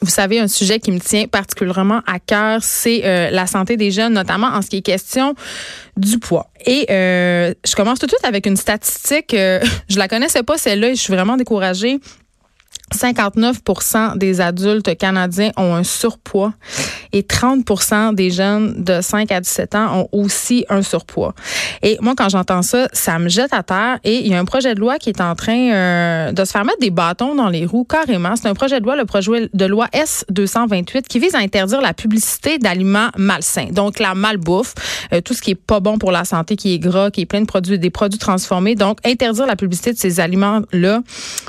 vous savez, un sujet qui me tient particulièrement à cœur, c'est euh, la santé des jeunes, notamment en ce qui est question du poids. Et euh, je commence tout de suite avec une statistique. Euh, je la connaissais pas celle-là et je suis vraiment découragée. 59% des adultes canadiens ont un surpoids et 30% des jeunes de 5 à 17 ans ont aussi un surpoids. Et moi, quand j'entends ça, ça me jette à terre. Et il y a un projet de loi qui est en train euh, de se faire mettre des bâtons dans les roues carrément. C'est un projet de loi, le projet de loi S228, qui vise à interdire la publicité d'aliments malsains. Donc, la malbouffe, euh, tout ce qui est pas bon pour la santé, qui est gras, qui est plein de produits, des produits transformés. Donc, interdire la publicité de ces aliments-là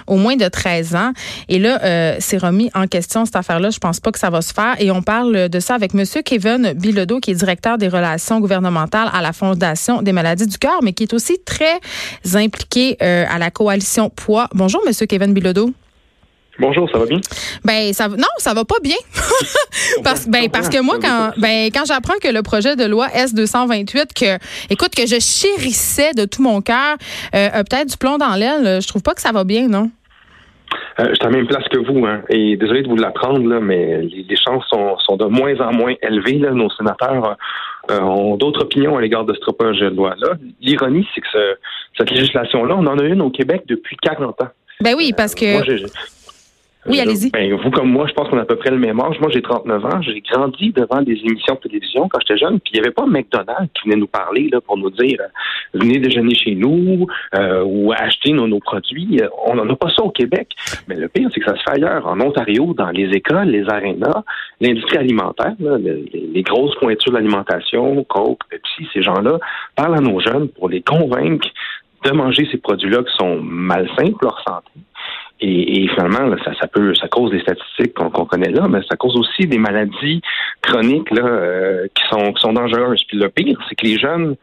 au moins de 13 ans. Et là, euh, c'est remis en question cette affaire-là. Je pense pas que ça va se faire. Et on parle de ça avec Monsieur Kevin Bilodeau, qui est directeur des relations gouvernementales à la Fondation des maladies du cœur, mais qui est aussi très impliqué euh, à la coalition Poids. Bonjour, Monsieur Kevin Bilodeau. Bonjour, ça va bien? Ben ça non, ça va pas bien. parce ben parce que moi quand ben quand j'apprends que le projet de loi S228 que écoute que je chérissais de tout mon cœur euh, a peut-être du plomb dans l'aile, je trouve pas que ça va bien, non? Euh, je suis à la même place que vous, hein, et désolé de vous l'apprendre, là, mais les, chances sont, sont, de moins en moins élevées. Là. Nos sénateurs euh, ont d'autres opinions à l'égard de ce projet de loi-là. L'ironie, c'est que cette législation-là, on en a une au Québec depuis 40 ans. Ben oui, parce que... Oui, allez-y. Ben, vous comme moi, je pense qu'on a à peu près le même âge. Moi, j'ai 39 ans. J'ai grandi devant des émissions de télévision quand j'étais jeune. Puis il n'y avait pas McDonald's qui venait nous parler là, pour nous dire euh, venez déjeuner chez nous euh, ou acheter nos, nos produits. On n'en a pas ça au Québec. Mais le pire, c'est que ça se fait ailleurs. En Ontario, dans les écoles, les arénas, l'industrie alimentaire, les, grosses pointures de l'alimentation, Coke, Pepsi, ces gens-là, parlent à nos jeunes pour les convaincre de manger ces produits-là qui sont malsains pour leur santé et, et finalement, ça, ça peut, ça cause des statistiques qu'on connaît là, mais ça cause aussi des maladies chroniques là, euh, qui sont qui sont dangereuses. Puis le pire, c'est que les jeunes,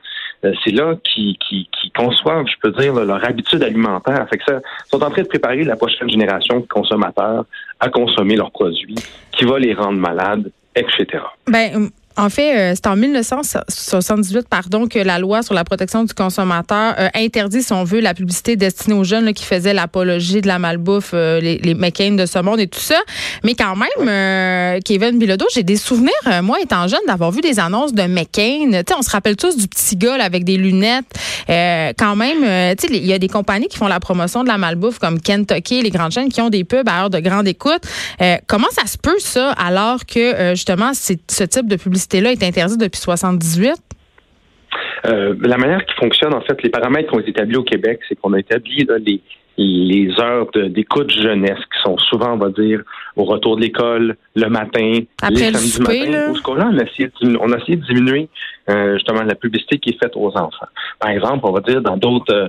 euh, c'est là qui, qui, qui, conçoivent, je peux dire, leur habitude alimentaire. Fait que ça, sont en train de préparer la prochaine génération de consommateurs à consommer leurs produits, qui va les rendre malades, etc. Ben, en fait, euh, c'est en 1978, pardon, que la loi sur la protection du consommateur euh, interdit, si on veut, la publicité destinée aux jeunes qui faisaient l'apologie de la malbouffe, euh, les, les McCain de ce monde et tout ça. Mais quand même, Kevin Bilodeau, j'ai des souvenirs, moi, étant jeune, d'avoir vu des annonces de McCain. Tu sais, on se rappelle tous du petit gars avec des lunettes. quand même, tu sais, il y a des compagnies qui font la promotion de la malbouffe, comme Kentucky, les grandes chaînes qui ont des pubs à heure de grande écoute. comment ça se peut, ça, alors que, justement, c'est ce type de publicité là est interdite depuis 78? Euh, la manière qui fonctionne, en fait, les paramètres qui ont été établis au Québec, c'est qu'on a établi les, les heures d'écoute jeunesse qui sont souvent, on va dire, au retour de l'école, le matin, Après les samedis matin. on, a essayé de, on a essayé de diminuer euh, justement la publicité qui est faite aux enfants. Par exemple, on va dire dans d'autres euh,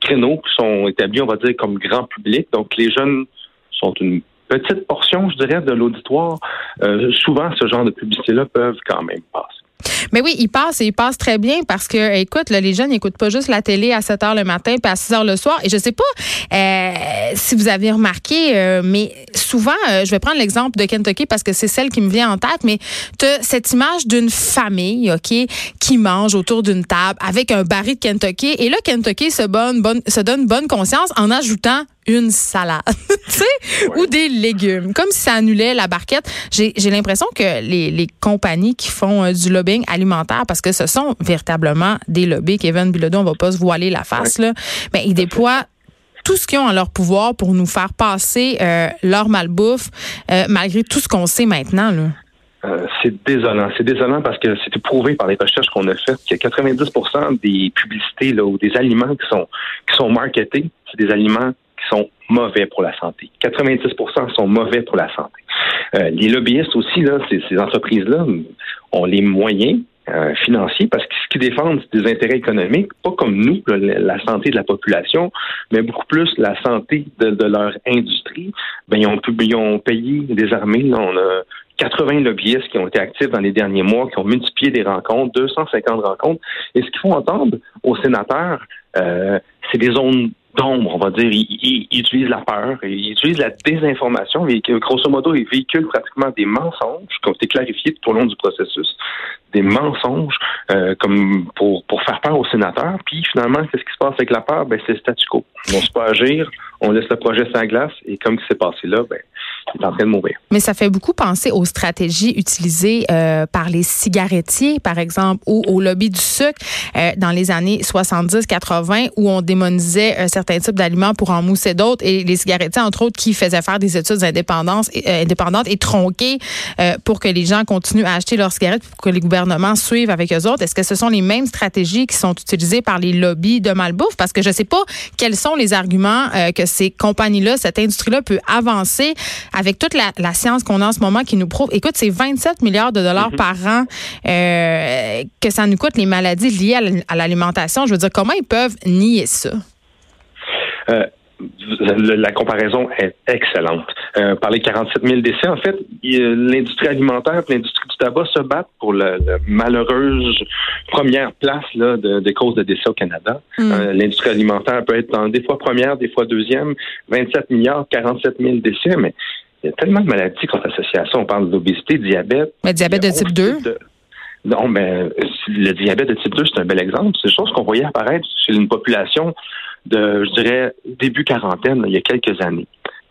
créneaux qui sont établis, on va dire, comme grand public. Donc, les jeunes sont une petite portion, je dirais, de l'auditoire, euh, souvent ce genre de publicité-là peuvent quand même passer. Mais oui, il passe et il passe très bien parce que, écoute, les jeunes n'écoutent pas juste la télé à 7 heures le matin puis à 6 heures le soir. Et je sais pas euh, si vous avez remarqué, euh, mais souvent, je vais prendre l'exemple de Kentucky parce que c'est celle qui me vient en tête, mais tu as cette image d'une famille, OK, qui mange autour d'une table avec un baril de Kentucky. Et là, Kentucky se, bonne, se donne bonne conscience en ajoutant une salade, tu sais, ou des légumes, comme si ça annulait la barquette. J'ai l'impression que les, les, compagnies qui font euh, du lobbying alimentaire, parce que ce sont véritablement des lobbies, Kevin Bilodeau, on va pas se voiler la face, là, mais ils déploient tout ce qu'ils ont en leur pouvoir pour nous faire passer euh, leur malbouffe, euh, malgré tout ce qu'on sait maintenant. Là. c'est désolant. C'est désolant parce que c'est prouvé par les recherches qu'on a faites que 90% des publicités là, ou des aliments qui sont qui sont marketés, c'est des aliments sont mauvais pour la santé. 90 sont mauvais pour la santé. Euh, les lobbyistes aussi, là, ces, ces entreprises-là, ont les moyens euh, financiers parce que ce qu'ils défendent, c'est des intérêts économiques, pas comme nous, la santé de la population, mais beaucoup plus la santé de, leur industrie. Ben, ils, ont, ils ont payé des armées. on a 80 lobbyistes qui ont été actifs dans les derniers mois, qui ont multiplié des rencontres, 250 rencontres. Et ce qu'il faut entendre aux sénateurs, euh, c'est des zones d'ombre, on va dire. Ils, utilisent la peur, ils utilisent la désinformation. Et, grosso modo, ils véhiculent pratiquement des mensonges qui ont été clarifiés tout au long du processus, des mensonges euh, comme pour, pour faire peur aux sénateurs. Puis finalement, qu'est-ce qui se passe avec la peur? Ben, c'est le statu quo. On se pas agir, on laisse le projet la glace et comme ce s'est passé là, ben, il est en train de mourir. Mais ça fait beaucoup penser aux stratégies utilisées euh, par les cigarettiers, par exemple, ou au lobby du sucre euh, dans les années 70-80 où on démonisait un certain type d'aliments pour en mousser d'autres et les cigarettiers, entre autres, qui faisaient faire des études indépendantes euh, indépendantes et tronquées pour que les gens continuent à acheter leurs cigarettes pour que les gouvernements suivent avec eux autres? Est-ce que ce sont les mêmes stratégies qui sont utilisées par les lobbies de malbouffe? Parce que je ne sais pas quels sont les arguments que ces compagnies-là, cette industrie-là peut avancer avec toute la, science qu'on a en ce moment qui nous prouve, écoute, c'est 27 milliards de dollars mhm. par an euh, que ça nous coûte les maladies liées à l'alimentation. Je veux dire, comment ils peuvent nier ça? Euh, la comparaison est excellente. Euh, par les 47 000 décès, en fait, l'industrie alimentaire et l'industrie du tabac se battent pour la, malheureuse première place là, de, des causes de décès au Canada. Mm. Euh, l'industrie alimentaire peut être dans des fois première, des fois deuxième, 27 milliards, 47 000 décès, mais il y a tellement de maladies qui sont associées à ça. On parle d'obésité, diabète. Mais diabète de type 2? non, mais le diabète de type 2, c'est un bel exemple. C'est des choses qu'on voyait apparaître chez une population de, je dirais, début quarantaine, il y a quelques années.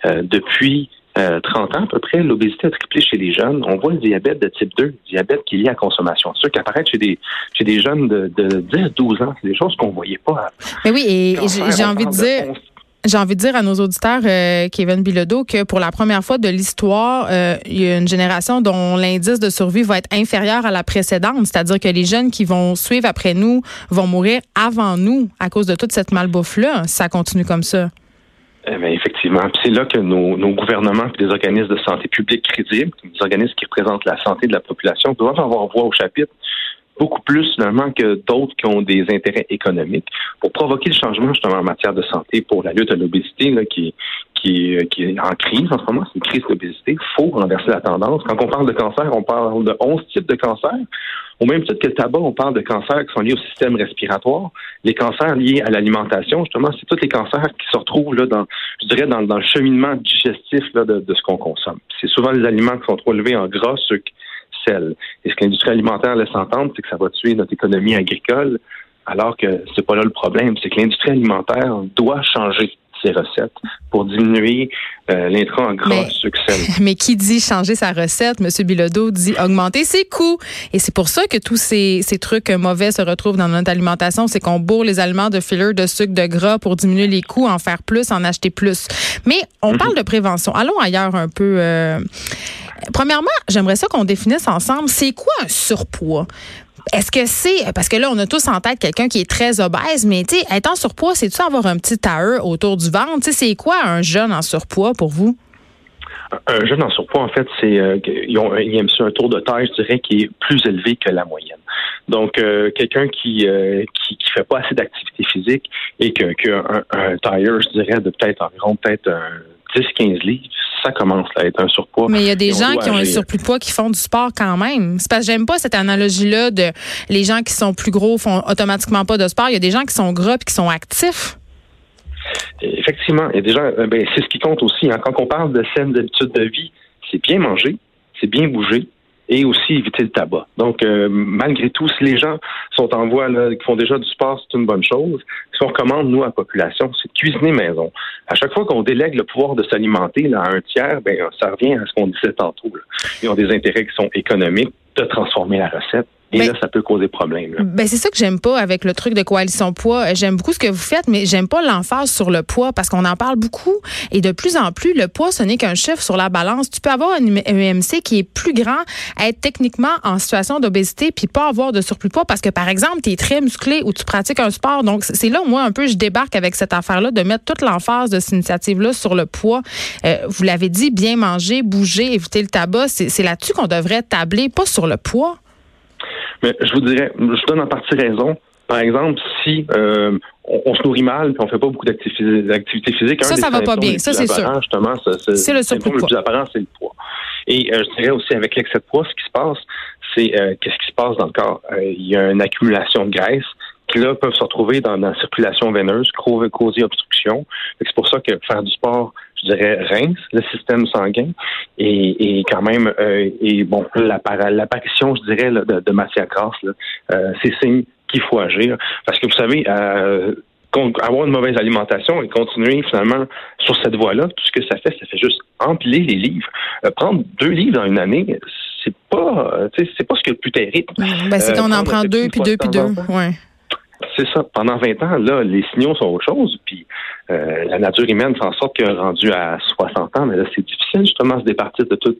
Euh, depuis 30 euh, ans à peu près, l'obésité a triplé chez les jeunes. On voit le diabète de type 2, diabète qui est lié à la consommation de sucre, apparaître chez des, chez des jeunes de, de 10-12 ans. C'est des choses qu'on voyait pas. Mais oui, et j'ai envie de dire... J'ai envie de dire à nos auditeurs, euh, Kevin Bilodeau, que pour la première fois de l'histoire, euh, il y a une génération dont l'indice de survie va être inférieur à la précédente. C'est-à-dire que les jeunes qui vont suivre après nous vont mourir avant nous à cause de toute cette malbouffe-là. Ça continue comme ça. Eh bien, effectivement. C'est là que nos, nos gouvernements et des organismes de santé publique crédibles, des organismes qui représentent la santé de la population, doivent avoir voix au chapitre beaucoup plus finalement que d'autres qui ont des intérêts économiques pour provoquer le changement justement en matière de santé pour la lutte à l'obésité qui, qui, qui est en crise en ce moment, c'est une crise d'obésité. Faut renverser la tendance. Quand on parle de cancer, on parle de 11 types de cancers. Au même titre que le tabac, on parle de cancers qui sont liés au système respiratoire. Les cancers liés à l'alimentation, justement, c'est tous les cancers qui se retrouvent là dans, je dirais, dans, dans le cheminement digestif là, de, de ce qu'on consomme. C'est souvent les aliments qui sont trop élevés en gras, et ce que l'industrie alimentaire laisse entendre, c'est que ça va tuer notre économie agricole, alors que c'est pas là le problème. C'est que l'industrie alimentaire doit changer ses recettes pour diminuer euh, l'intrant en gras succès. Mais qui dit changer sa recette, M. Bilodeau dit augmenter ses coûts. Et c'est pour ça que tous ces, ces trucs mauvais se retrouvent dans notre alimentation. C'est qu'on bourre les aliments de filler, de sucre, de gras pour diminuer les coûts, en faire plus, en acheter plus. Mais on mhm. parle de prévention. Allons ailleurs un peu. Euh, Premièrement, j'aimerais ça qu'on définisse ensemble, c'est quoi un surpoids? Est-ce que c'est parce que là on a tous en tête quelqu'un qui est très obèse, mais tu être en surpoids, c'est tu avoir un petit tailleur autour du ventre, c'est quoi un jeune en surpoids pour vous? Un jeune en surpoids, en fait, c'est euh, ils ont un tour de taille, je dirais, qui est plus élevé que la moyenne. Donc, euh, quelqu'un qui, euh, qui, qui fait pas assez d'activité physique et que, que un, un tailleur, je dirais, de peut-être environ peut-être 10-15 livres, ça commence à être un surpoids. Mais il y a des gens qui ont un surplus de poids qui font du sport quand même. C'est parce que j'aime pas cette analogie-là de les gens qui sont plus gros font automatiquement pas de sport. Il y a des gens qui sont gras et qui sont actifs. Effectivement, il y a des gens, euh, ben, c'est ce qui compte aussi. Hein. Quand on parle de saines habitudes de vie, c'est bien manger, c'est bien bouger, et aussi éviter le tabac. Donc, euh, malgré tout, si les gens sont en voie, là, qui font déjà du sport, c'est une bonne chose. Ce qu'on recommande, nous, à la population, c'est de cuisiner maison. À chaque fois qu'on délègue le pouvoir de s'alimenter à un tiers, ben, ça revient à ce qu'on disait tantôt. Ils ont des intérêts qui sont économiques de transformer la recette et ben, là, ça peut causer problème. Ben, c'est ça que j'aime pas avec le truc de coalition poids. J'aime beaucoup ce que vous faites, mais j'aime pas l'emphase sur le poids parce qu'on en parle beaucoup. Et de plus en plus, le poids, ce n'est qu'un chiffre sur la balance. Tu peux avoir un EMC qui est plus grand, être techniquement en situation d'obésité, puis pas avoir de surplus de poids parce que, par exemple, tu es très musclé ou tu pratiques un sport. Donc, c'est là où moi, un peu, je débarque avec cette affaire-là de mettre toute l'emphase de cette initiative-là sur le poids. Euh, vous l'avez dit, bien manger, bouger, éviter le tabac. C'est là-dessus qu'on devrait tabler, pas sur le poids. Mais je vous dirais, je donne en partie raison. Par exemple, si euh, on, se nourrit mal et on fait pas beaucoup d'activité physique, ça, ça va pas bien. Ça, c'est sûr. Justement, c'est le surpoids. Le plus apparent, c'est le poids. Et euh, je dirais aussi avec l'excès de poids, ce qui se passe, c'est euh, qu'est-ce qui se passe dans le corps? il y a une accumulation de graisse qui là peuvent se retrouver dans, la circulation veineuse, causer obstruction. C'est pour ça que faire du sport je dirais, rince le système sanguin et, et quand même, euh, et bon, l'apparition, je dirais, de, de, matière grasse, euh, c'est signe qu'il faut agir. Parce que vous savez, euh, avoir une mauvaise alimentation et continuer finalement sur cette voie-là, tout ce que ça fait, ça fait juste empiler les livres. Euh, prendre deux livres dans une année, c'est pas, c'est pas ce qui est le plus terrible. Ben, c'est qu'on en prend deux, puis deux, puis deux. Ouais. C'est ça. Pendant 20 ans, là, les signaux sont autre chose. Puis euh, la nature humaine fait en sorte qu'elle rendu à 60 ans, mais là, c'est difficile justement de se départir de toutes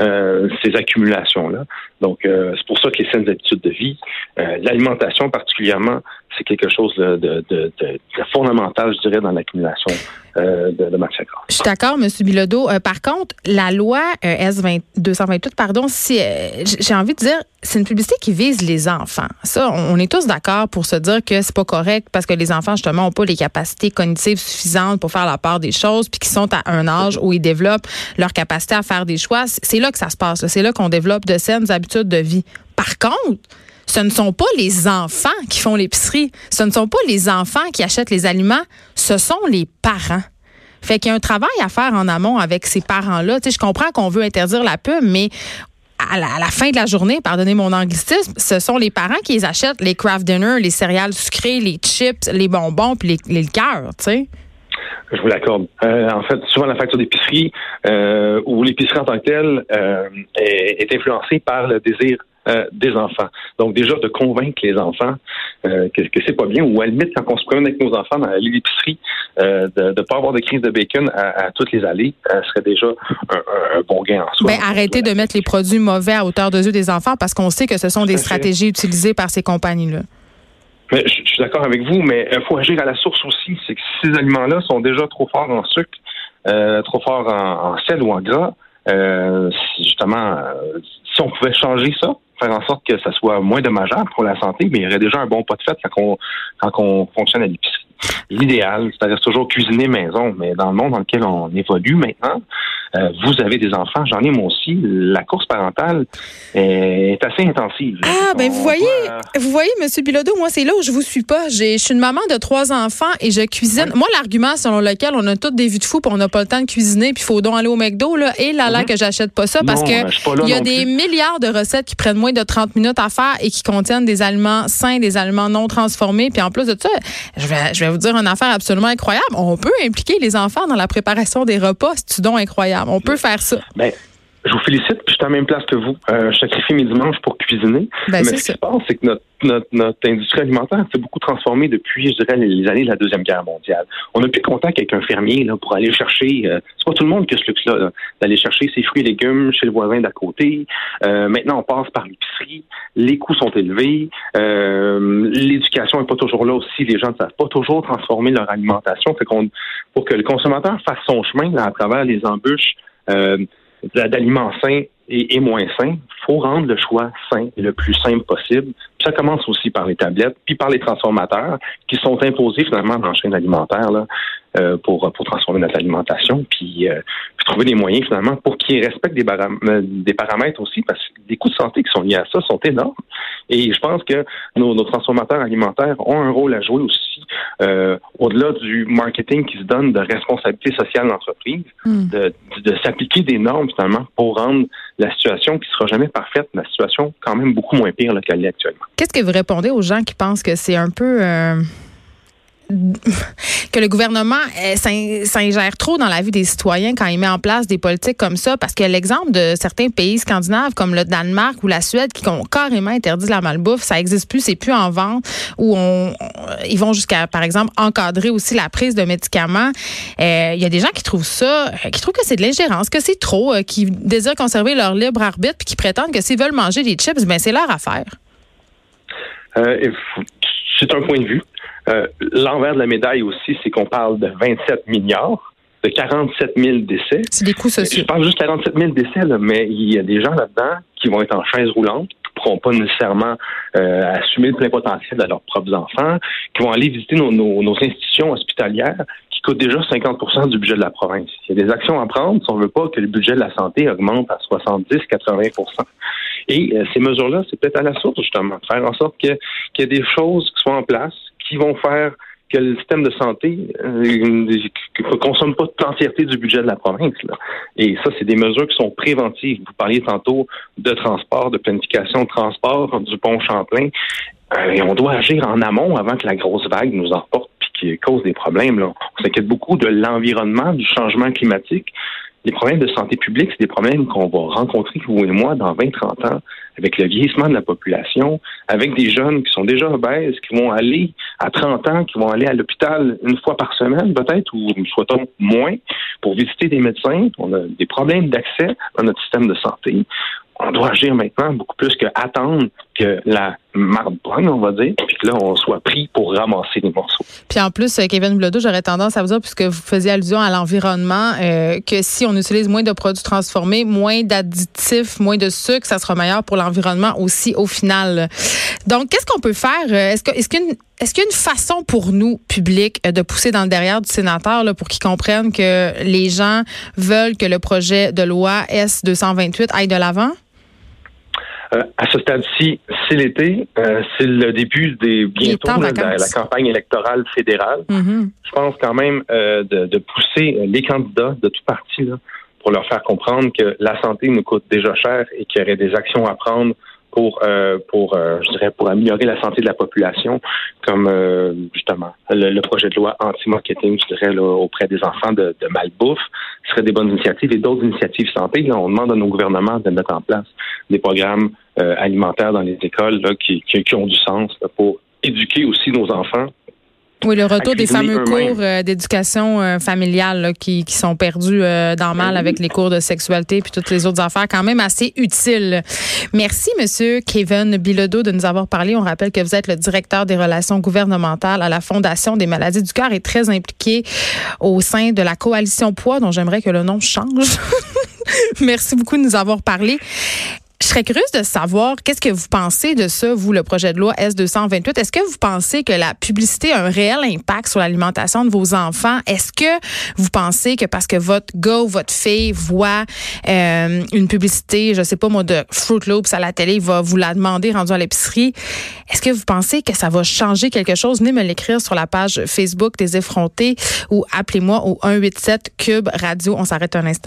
euh, ces accumulations-là. Donc, euh, c'est pour ça que les saines habitudes de vie, l'alimentation particulièrement, c'est quelque chose de, fondamental, je dirais, dans l'accumulation euh, de, matière grasse. Je suis d'accord, M. Bilodeau. Euh, par contre, la loi euh, S-228, pardon, si, j'ai envie de dire, c'est une publicité qui vise les enfants. Ça, on est tous d'accord pour se dire que c'est pas correct parce que les enfants, justement, n'ont pas les capacités cognitives suffisantes pour faire la part des choses, puis qui sont à un âge où ils développent leur capacité à faire des choix. C'est là que ça se passe. C'est là qu'on développe de saines habitudes de vie. Par contre, ce ne sont pas les enfants qui font l'épicerie. Ce ne sont pas les enfants qui achètent les aliments. Ce sont les parents. Fait qu'il y a un travail à faire en amont avec ces parents-là. Je comprends qu'on veut interdire la pub, mais à la, fin de la journée, pardonnez mon anglicisme, ce sont les parents qui les achètent les craft dinner, les céréales sucrées, les chips, les bonbons, puis les, les liqueurs, tu. Je vous l'accorde. Euh, en fait, souvent la facture d'épicerie euh, ou l'épicerie en tant que telle euh, est, influencée par le désir euh, des enfants. Donc déjà de convaincre les enfants euh, que, que c'est pas bien, ou à la limite quand on se promène avec nos enfants dans l'épicerie, euh, de ne pas avoir de crise de bacon à, toutes les allées, ça serait déjà un, bon gain en soi. Ben, arrêtez de mettre les produits mauvais à hauteur de yeux des enfants parce qu'on sait que ce sont des stratégies utilisées par ces compagnies-là. je, suis d'accord avec vous, mais il faut agir à la source aussi. C'est que si ces aliments-là sont déjà trop forts en sucre, trop forts en, en, sel ou en gras, justement, si on pouvait changer ça, faire en sorte que ça soit moins dommageable pour la santé, mais il y aurait déjà un bon pas de fait quand on, quand on fonctionne à l'épicerie. L'idéal, ça reste toujours cuisiner maison, mais dans le monde dans lequel on évolue maintenant, euh, vous avez des enfants, j'en ai moi aussi. La course parentale est assez intensive. Ah, ben vous voyez, vous voyez, Monsieur Bilodeau, moi c'est là où je vous suis pas. Je suis une maman de trois enfants et je cuisine. Moi, l'argument selon lequel on a toutes des vues de fou, puis on n'a pas le temps de cuisiner, puis il faut donc aller au McDo là, et là là mhm. que j'achète pas ça parce que il y a des milliards de recettes qui prennent moins de 30 minutes à faire et qui contiennent des aliments sains, des aliments non transformés. Puis en plus de ça, je vais, je vais vous dire une affaire absolument incroyable. On peut impliquer les enfants dans la préparation des repas. C'est donc incroyable? On peut faire ça. Ben, je vous félicite, puis je suis à la même place que vous. Euh, je sacrifie mes dimanches pour cuisiner. Ben, Mais ce qui se passe, c'est que notre, notre, industrie alimentaire s'est beaucoup transformée depuis, je dirais, les années de la Deuxième Guerre mondiale. On n'a plus contact avec un fermier là, pour aller chercher. Euh, c'est pas tout le monde qui a ce luxe-là, d'aller chercher ses fruits et légumes chez le voisin d'à côté. Euh, maintenant, on passe par l'épicerie. Les coûts sont élevés. Euh, l'éducation est pas toujours là aussi. Les gens ne savent pas toujours transformer leur alimentation. Fait qu'on, pour que le consommateur fasse son chemin à travers les embûches d'aliments sains et, moins sains, faut rendre le choix sain le plus simple possible. ça commence aussi par les tablettes, puis par les transformateurs qui sont imposés finalement dans la chaîne alimentaire là, euh, pour, pour transformer notre alimentation, puis, euh, trouver des moyens finalement pour qu'ils respectent des, euh, des paramètres aussi, parce que les coûts de santé qui sont liés à ça sont énormes. Et je pense que nos, nos transformateurs alimentaires ont un rôle à jouer aussi, euh, au-delà du marketing qui se donne de responsabilité sociale d'entreprise, hmm. de, de s'appliquer des normes finalement pour rendre la situation qui sera jamais parfaite, la situation quand même beaucoup moins pire qu'elle est actuellement. Qu'est-ce que vous répondez aux gens qui pensent que c'est un peu euh, que le gouvernement euh, s'ingère trop dans la vie des citoyens quand il met en place des politiques comme ça, parce que l'exemple de certains pays scandinaves comme le Danemark ou la Suède qui ont carrément interdit la malbouffe, ça existe plus, c'est plus en vente, où ils vont jusqu'à, par exemple, encadrer aussi la prise de médicaments. Euh, il y a des gens qui trouvent ça, euh, qui trouvent que c'est de l'ingérence, que c'est trop, qui désirent conserver leur libre arbitre, puis qui prétendent que s'ils veulent manger des chips, ben c'est leur affaire. c'est un point de vue. Euh, l'envers de la médaille aussi, c'est qu'on parle de 27 milliards de 47 000 décès. C'est des coûts sociaux. Je parle juste 47 000 décès, mais il y a des gens là-dedans qui vont être en chaise roulante, qui ne pourront pas nécessairement euh, assumer le plein potentiel de leurs propres enfants, qui vont aller visiter nos, nos, institutions hospitalières qui coûtent déjà 50% du budget de la province. Il y a des actions à prendre si on ne veut pas que le budget de la santé augmente à 70-80% Et euh, ces mesures-là, c'est peut-être à la source, justement, de faire en sorte qu'il y ait des choses qui soient en place qui vont faire que le système de santé ne consomme pas l'entièreté du budget de la province. Et ça, c'est des mesures qui sont préventives. Vous parliez tantôt de transport, de planification de transport du pont Champlain. Euh, et on doit agir en amont avant que la grosse vague nous emporte puis qui cause des problèmes. On s'inquiète beaucoup de l'environnement, du changement climatique. Les problèmes de santé publique, c'est des problèmes qu'on va rencontrer, vous et moi, dans 20-30 ans, avec le vieillissement de la population, avec des jeunes qui sont déjà obèses, qui vont aller à 30 ans, qui vont aller à l'hôpital une fois par semaine, peut-être, ou souhaitons moins, pour visiter des médecins. On a des problèmes d'accès dans notre système de santé on doit agir maintenant beaucoup plus qu'attendre que la marde on va dire, puis que là, on soit pris pour ramasser les morceaux. Puis en plus, euh, Kevin Blodeau, j'aurais tendance à vous dire, puisque vous faisiez allusion à l'environnement, euh, que si on utilise moins de produits transformés, moins d'additifs, moins de sucre, ça sera meilleur pour l'environnement aussi au final. Donc, qu'est-ce qu'on peut faire? Euh, est-ce qu'il y a une façon pour nous, public, de pousser dans le derrière du sénateur là, pour qu'ils comprennent que les gens veulent que le projet de loi S-228 aille de l'avant? Euh, à ce stade-ci, c'est l'été, euh, c'est le début des bientôt de la, campagne électorale fédérale. Mm-hmm. Je pense quand même euh, de, pousser les candidats de tout parti pour leur faire comprendre que la santé nous coûte déjà cher et qu'il y aurait des actions à prendre pour pour je dirais pour améliorer la santé de la population comme justement le, projet de loi anti-marketing je dirais auprès des enfants de, de malbouffe ce serait des bonnes initiatives et d'autres initiatives santé. Là, on demande à nos gouvernements de mettre en place des programmes euh, alimentaires dans les écoles là, qui, qui, ont du sens pour éduquer aussi nos enfants oui, le retour des fameux cours euh, d'éducation euh, familiale qui, qui, sont perdus dans le mal avec les cours de sexualité puis toutes les autres affaires, quand même assez utiles. Merci, Monsieur Kevin Bilodeau, de nous avoir parlé. On rappelle que vous êtes le directeur des relations gouvernementales à la Fondation des maladies du cœur et très impliqué au sein de la coalition Poids, dont j'aimerais que le nom change. Merci beaucoup de nous avoir parlé. Je serais curieuse de savoir qu'est-ce que vous pensez de ça, vous, le projet de loi S228. Est-ce que vous pensez que la publicité a un réel impact sur l'alimentation de vos enfants? Est-ce que vous pensez que parce que votre gars ou votre fille voit euh, une publicité, je sais pas moi, de Fruit Loops à la télé, il va vous la demander rendu à l'épicerie? Est-ce que vous pensez que ça va changer quelque chose? Venez me l'écrire sur la page Facebook des effrontés ou appelez-moi au 187 Cube Radio. On s'arrête un instant.